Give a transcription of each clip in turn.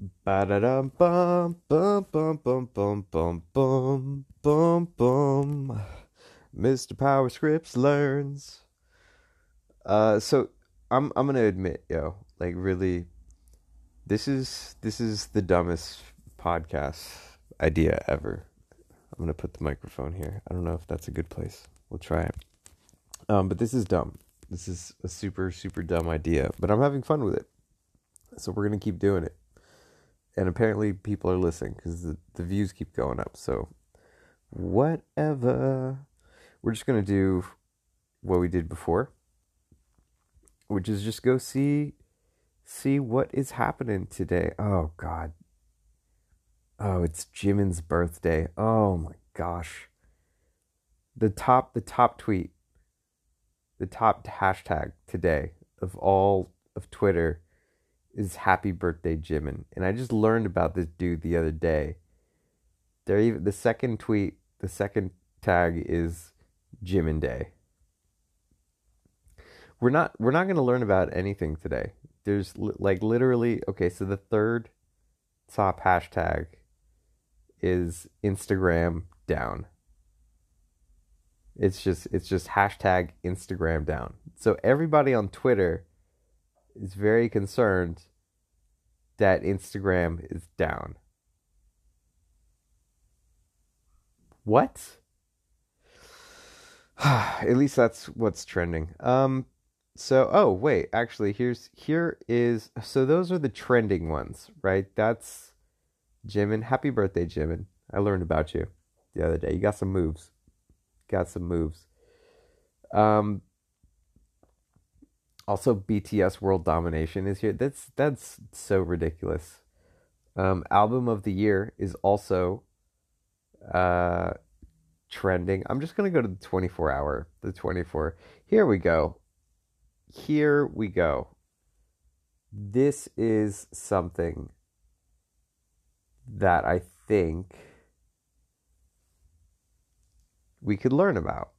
Ba da dum bum bum bum bum bum bum bum bum bum. Mr. Power Scripts learns. Uh, so I'm I'm gonna admit, yo, like really, this is this is the dumbest podcast idea ever. I'm gonna put the microphone here. I don't know if that's a good place. We'll try it. Um, but this is dumb. This is a super super dumb idea, but I'm having fun with it. So we're gonna keep doing it and apparently people are listening because the, the views keep going up. So, whatever. We're just going to do what we did before, which is just go see see what is happening today. Oh god. Oh, it's Jimin's birthday. Oh my gosh. The top the top tweet. The top hashtag today of all of Twitter is happy birthday Jimin. And I just learned about this dude the other day. There even the second tweet, the second tag is Jimin Day. We're not we're not going to learn about anything today. There's like literally okay, so the third top hashtag is Instagram down. It's just it's just hashtag Instagram down. So everybody on Twitter is very concerned that Instagram is down. What? At least that's what's trending. Um so oh wait, actually here's here is so those are the trending ones, right? That's Jimin. Happy birthday, Jimin. I learned about you the other day. You got some moves. Got some moves. Um also, BTS World Domination is here. That's that's so ridiculous. Um, album of the year is also uh, trending. I'm just gonna go to the 24 hour. The 24. Here we go. Here we go. This is something that I think we could learn about.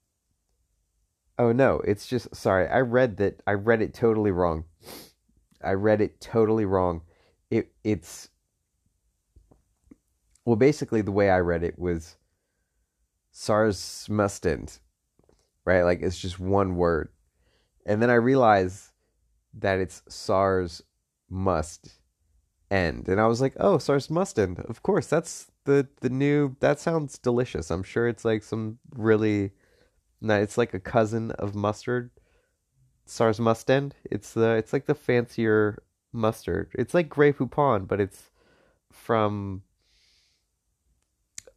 Oh no, it's just sorry. I read that I read it totally wrong. I read it totally wrong. It it's well basically the way I read it was SARS must end. Right? Like it's just one word. And then I realized that it's SARS must end. And I was like, "Oh, SARS must end." Of course, that's the the new that sounds delicious. I'm sure it's like some really no, it's like a cousin of mustard. SARS mustard. It's the it's like the fancier mustard. It's like Grey Poupon, but it's from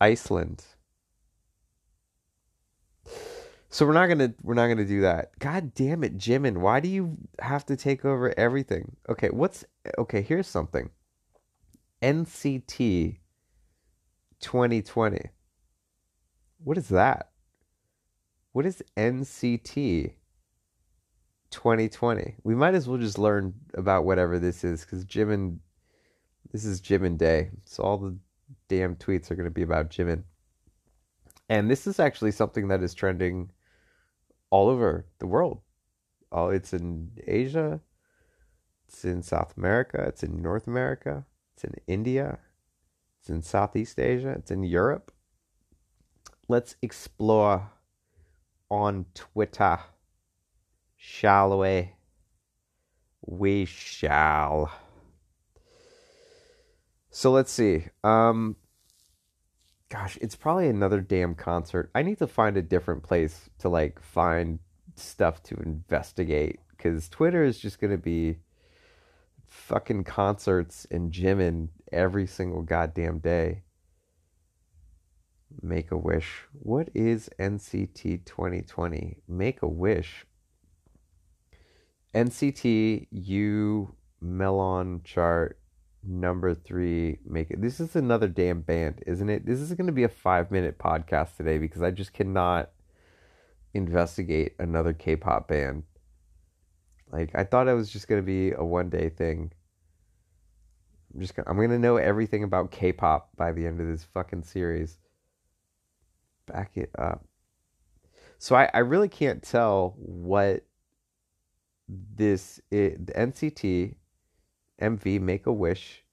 Iceland. So we're not gonna we're not gonna do that. God damn it, Jimin! Why do you have to take over everything? Okay, what's okay? Here's something. NCT 2020. What is that? What is NCT 2020? We might as well just learn about whatever this is because Jimin, this is Jimin Day. So all the damn tweets are going to be about Jimin. And this is actually something that is trending all over the world. Oh, it's in Asia, it's in South America, it's in North America, it's in India, it's in Southeast Asia, it's in Europe. Let's explore on Twitter. Shall we? We shall. So let's see. Um gosh, it's probably another damn concert. I need to find a different place to like find stuff to investigate cuz Twitter is just to be fucking concerts and Jimin every single goddamn day. Make a Wish. What is NCT 2020? Make a Wish. NCT U Melon chart number three. Make it. This is another damn band, isn't it? This is going to be a five minute podcast today because I just cannot investigate another K-pop band. Like I thought it was just going to be a one day thing. I'm just gonna, I'm to know everything about K-pop by the end of this fucking series back it up. So I, I really can't tell what this is, the NCT MV Make a Wish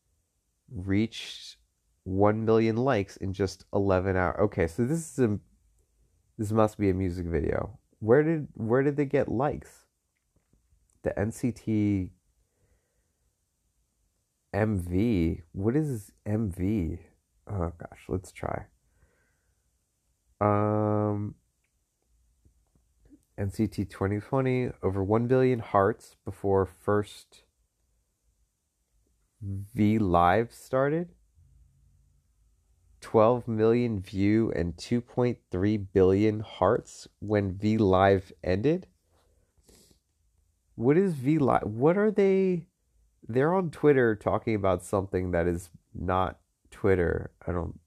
reached 1 million likes in just 11 hours. Okay, so this is a this must be a music video. Where did where did they get likes? The NCT MV. What is MV? Oh gosh, let's try. Um NCT 2020 over 1 billion hearts before first V Live started. 12 million view and 2.3 billion hearts when V Live ended. What is V Live? What are they? They're on Twitter talking about something that is not Twitter. I don't.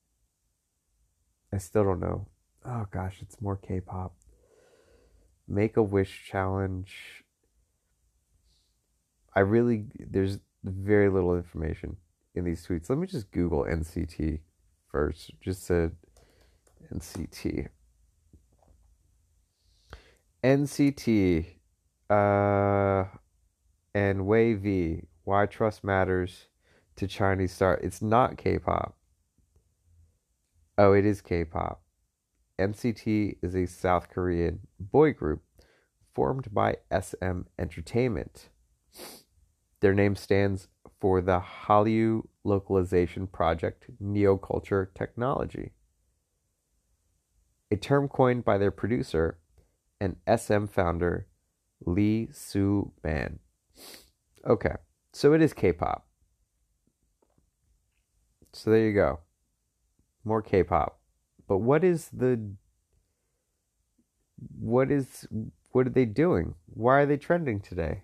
I still don't know. Oh gosh, it's more K pop. Make a wish challenge. I really. There's very little information in these tweets. Let me just Google NCT first. Just said NCT. NCT uh, and WayV. Why trust matters to Chinese star. It's not K-pop. Oh, it is K-pop. NCT is a South Korean boy group formed by SM Entertainment. Their name stands for the Hallyu Localization Project Neoculture Technology, a term coined by their producer and SM founder Lee Soo Man. Okay, so it is K pop. So there you go. More K pop. But what is the. What is. What are they doing? Why are they trending today?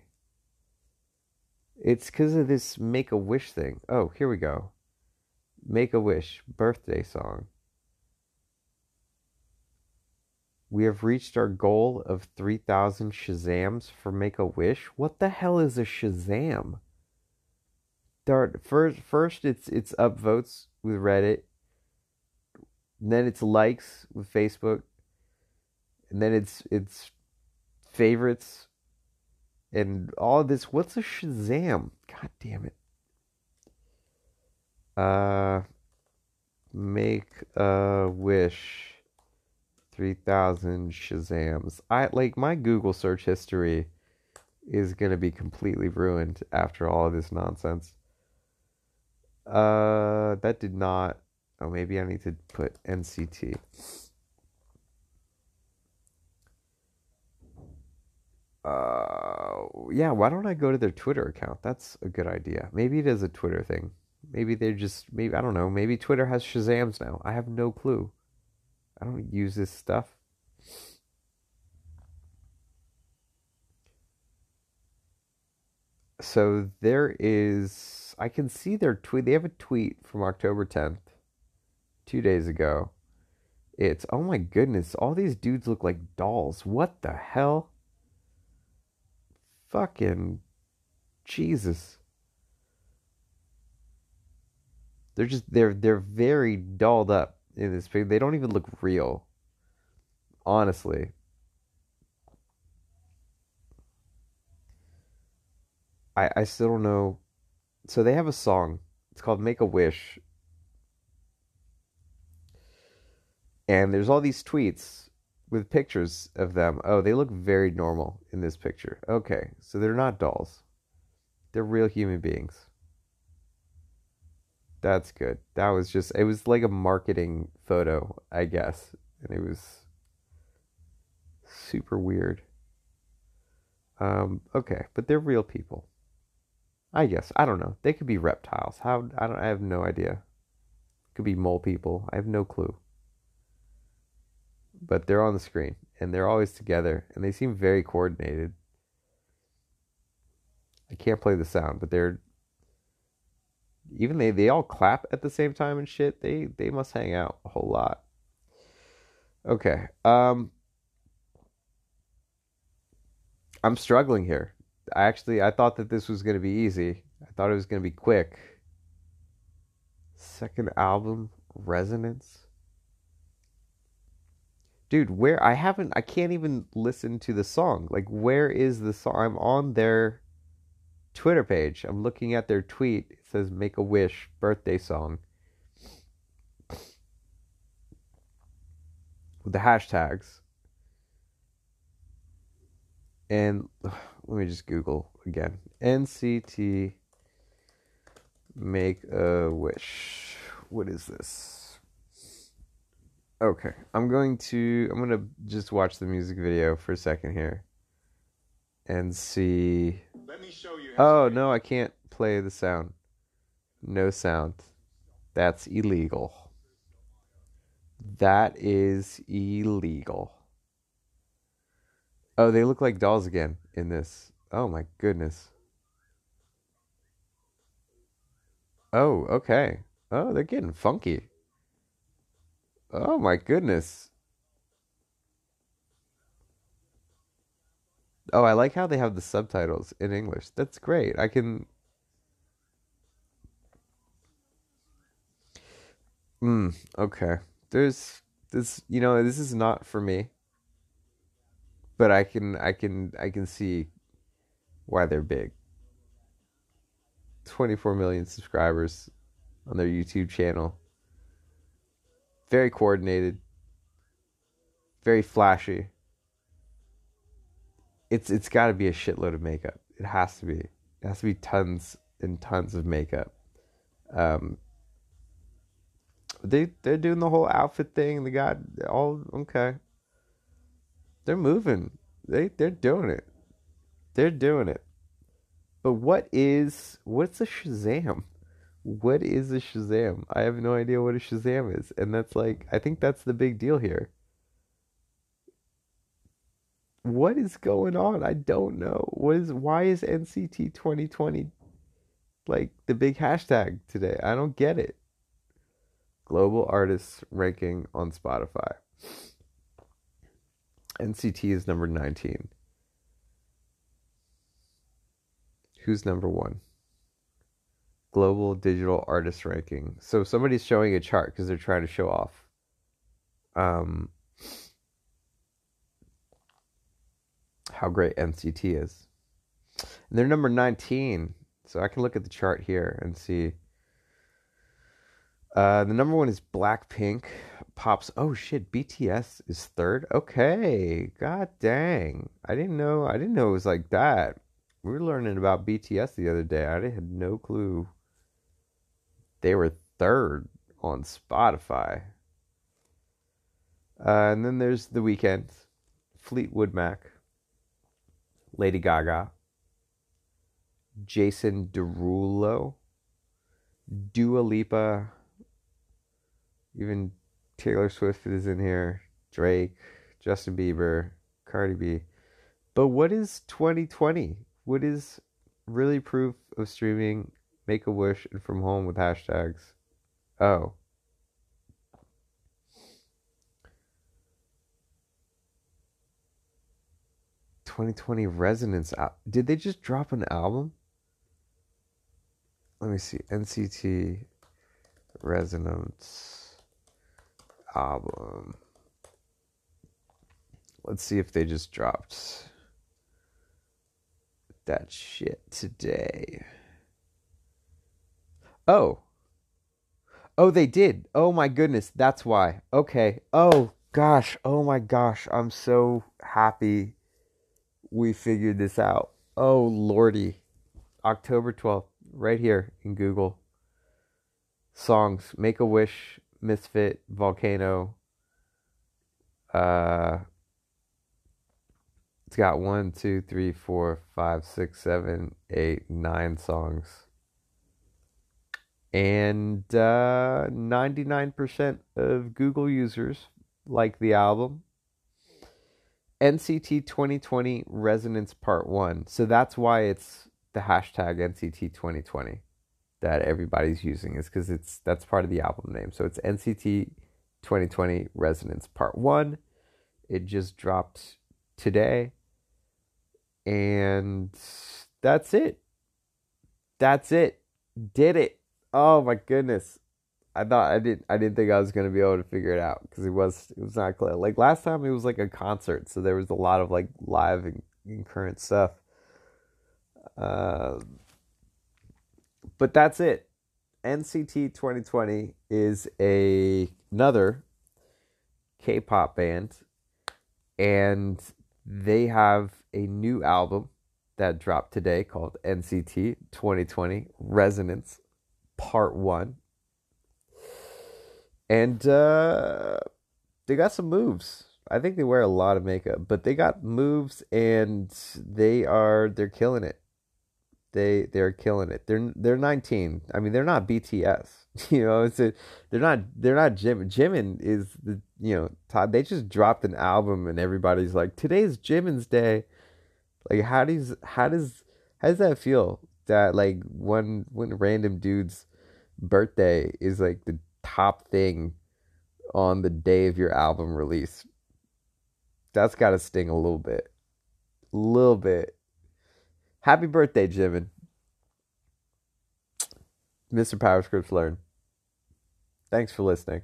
It's because of this Make a Wish thing. Oh, here we go. Make a Wish birthday song. We have reached our goal of 3,000 Shazams for Make a Wish. What the hell is a Shazam? Start first. First, it's it's upvotes with Reddit. Then it's likes with Facebook. And then it's it's favorites and all of this. What's a Shazam? God damn it. Uh, make a wish. 3000 Shazams. I like my Google search history is going to be completely ruined after all of this nonsense. Uh, that did not. Oh, maybe I need to put NCT. uh, yeah, why don't I go to their Twitter account? That's a good idea. Maybe it is a Twitter thing. Maybe they're just, maybe, I don't know. Maybe Twitter has Shazams now. I have no clue. I don't use this stuff. So there is, I can see their tweet. They have a tweet from October 10th, two days ago. It's, oh my goodness, all these dudes look like dolls. What the hell? Fucking Jesus. They're just they're they're very dolled up in this picture. They don't even look real. Honestly. I I still don't know. So they have a song. It's called Make a Wish. And there's all these tweets with pictures of them. Oh, they look very normal in this picture. Okay, so they're not dolls. They're real human beings. That's good. That was just it was like a marketing photo, I guess. And it was super weird. Um, okay, but they're real people. I guess. I don't know. They could be reptiles. How I don't I have no idea. Could be mole people. I have no clue but they're on the screen and they're always together and they seem very coordinated. I can't play the sound, but they're even they they all clap at the same time and shit. They they must hang out a whole lot. Okay. Um I'm struggling here. I actually I thought that this was going to be easy. I thought it was going to be quick. Second album, Resonance dude, where I haven't, I can't even listen to the song. Like, where is the song? I'm on their Twitter page. I'm looking at their tweet. It says Make a Wish birthday song with the hashtags. And let me just Google again NCT Make a Wish. What is this? Okay, I'm going to I'm going to just watch the music video for a second here and see Let me show you. Oh, no, I can't play the sound. No sound. That's illegal. That is illegal. Oh, they look like dolls again in this. Oh my goodness. Oh, okay. Oh, they're getting funky. Oh my goodness. Oh, I like how they have the subtitles in English. That's great. I can Hmm, okay. There's this, you know, this is not for me but I can I can I can see why they're big. 24 million subscribers on their YouTube channel. Very coordinated. Very flashy. It's it's got to be a shitload of makeup. It has to be. It has to be tons and tons of makeup. Um, they they're doing the whole outfit thing. They got all okay. They're moving. They they're doing it. They're doing it. But what is what's a Shazam? What is a Shazam? I have no idea what a Shazam is. And that's like I think that's the big deal here. What is going on? I don't know. What is why is NCT 2020 like the big hashtag today? I don't get it. Global artists ranking on Spotify. NCT is number 19. Who's number one? Global Digital Artist Ranking. So somebody's showing a chart because they're trying to show off. Um, how great NCT is. And they're number 19. So I can look at the chart here and see. Uh, the number one is Blackpink pops. Oh shit, BTS is third. Okay, god dang, I didn't know. I didn't know it was like that. We were learning about BTS the other day. I had no clue they were third on Spotify. Uh, and then there's The Weeknd, Fleetwood Mac, Lady Gaga, Jason Derulo, Dua Lipa, even Taylor Swift is in here, Drake, Justin Bieber, Cardi B. But what is 2020? What is really proof of streaming Make a Wish and From Home with hashtags? Oh. Twenty twenty resonance. Did they just drop an album? Let me see. NCT resonance album. Let's see if they just dropped that shit today. Oh. Oh, they did. Oh my goodness. That's why. Okay. Oh gosh. Oh my gosh. I'm so happy we figured this out. Oh lordy. October 12th. Right here in Google. Songs. Make a Wish Misfit, Volcano. Uh, it's got one, two, three, four, five, six, seven, eight, nine songs. And uh, 99% of Google users like the album. NCT 2020 Resonance Part 1. So that's why it's the hashtag NCT 2020 that everybody's using is because it's that's part of the album name. So it's NCT 2020 Resonance Part 1. It just dropped today. And that's it. That's it. Did it. Oh my goodness. I thought I didn't I didn't think I was gonna be able to figure it out because it was it was not clear. Like last time it was like a concert, so there was a lot of like live and, and current stuff. Uh, but that's it. NCT 2020 is a another K-pop band, and they have a new album that dropped today called NCT 2020 Resonance Part One, and uh, they got some moves. I think they wear a lot of makeup, but they got moves and they are they're killing it. They they're killing it. They're they're 19. I mean, they're not BTS. You know, it's a, they're not they're not Jim. Jimin is the you know Todd. They just dropped an album and everybody's like, today's Jimin's day. Like, how does how does how does that feel? That like one when random dude's birthday is like the top thing on the day of your album release. That's got to sting a little bit. A little bit. Happy birthday, Jimin. Mr. PowerScripts Learn. Thanks for listening.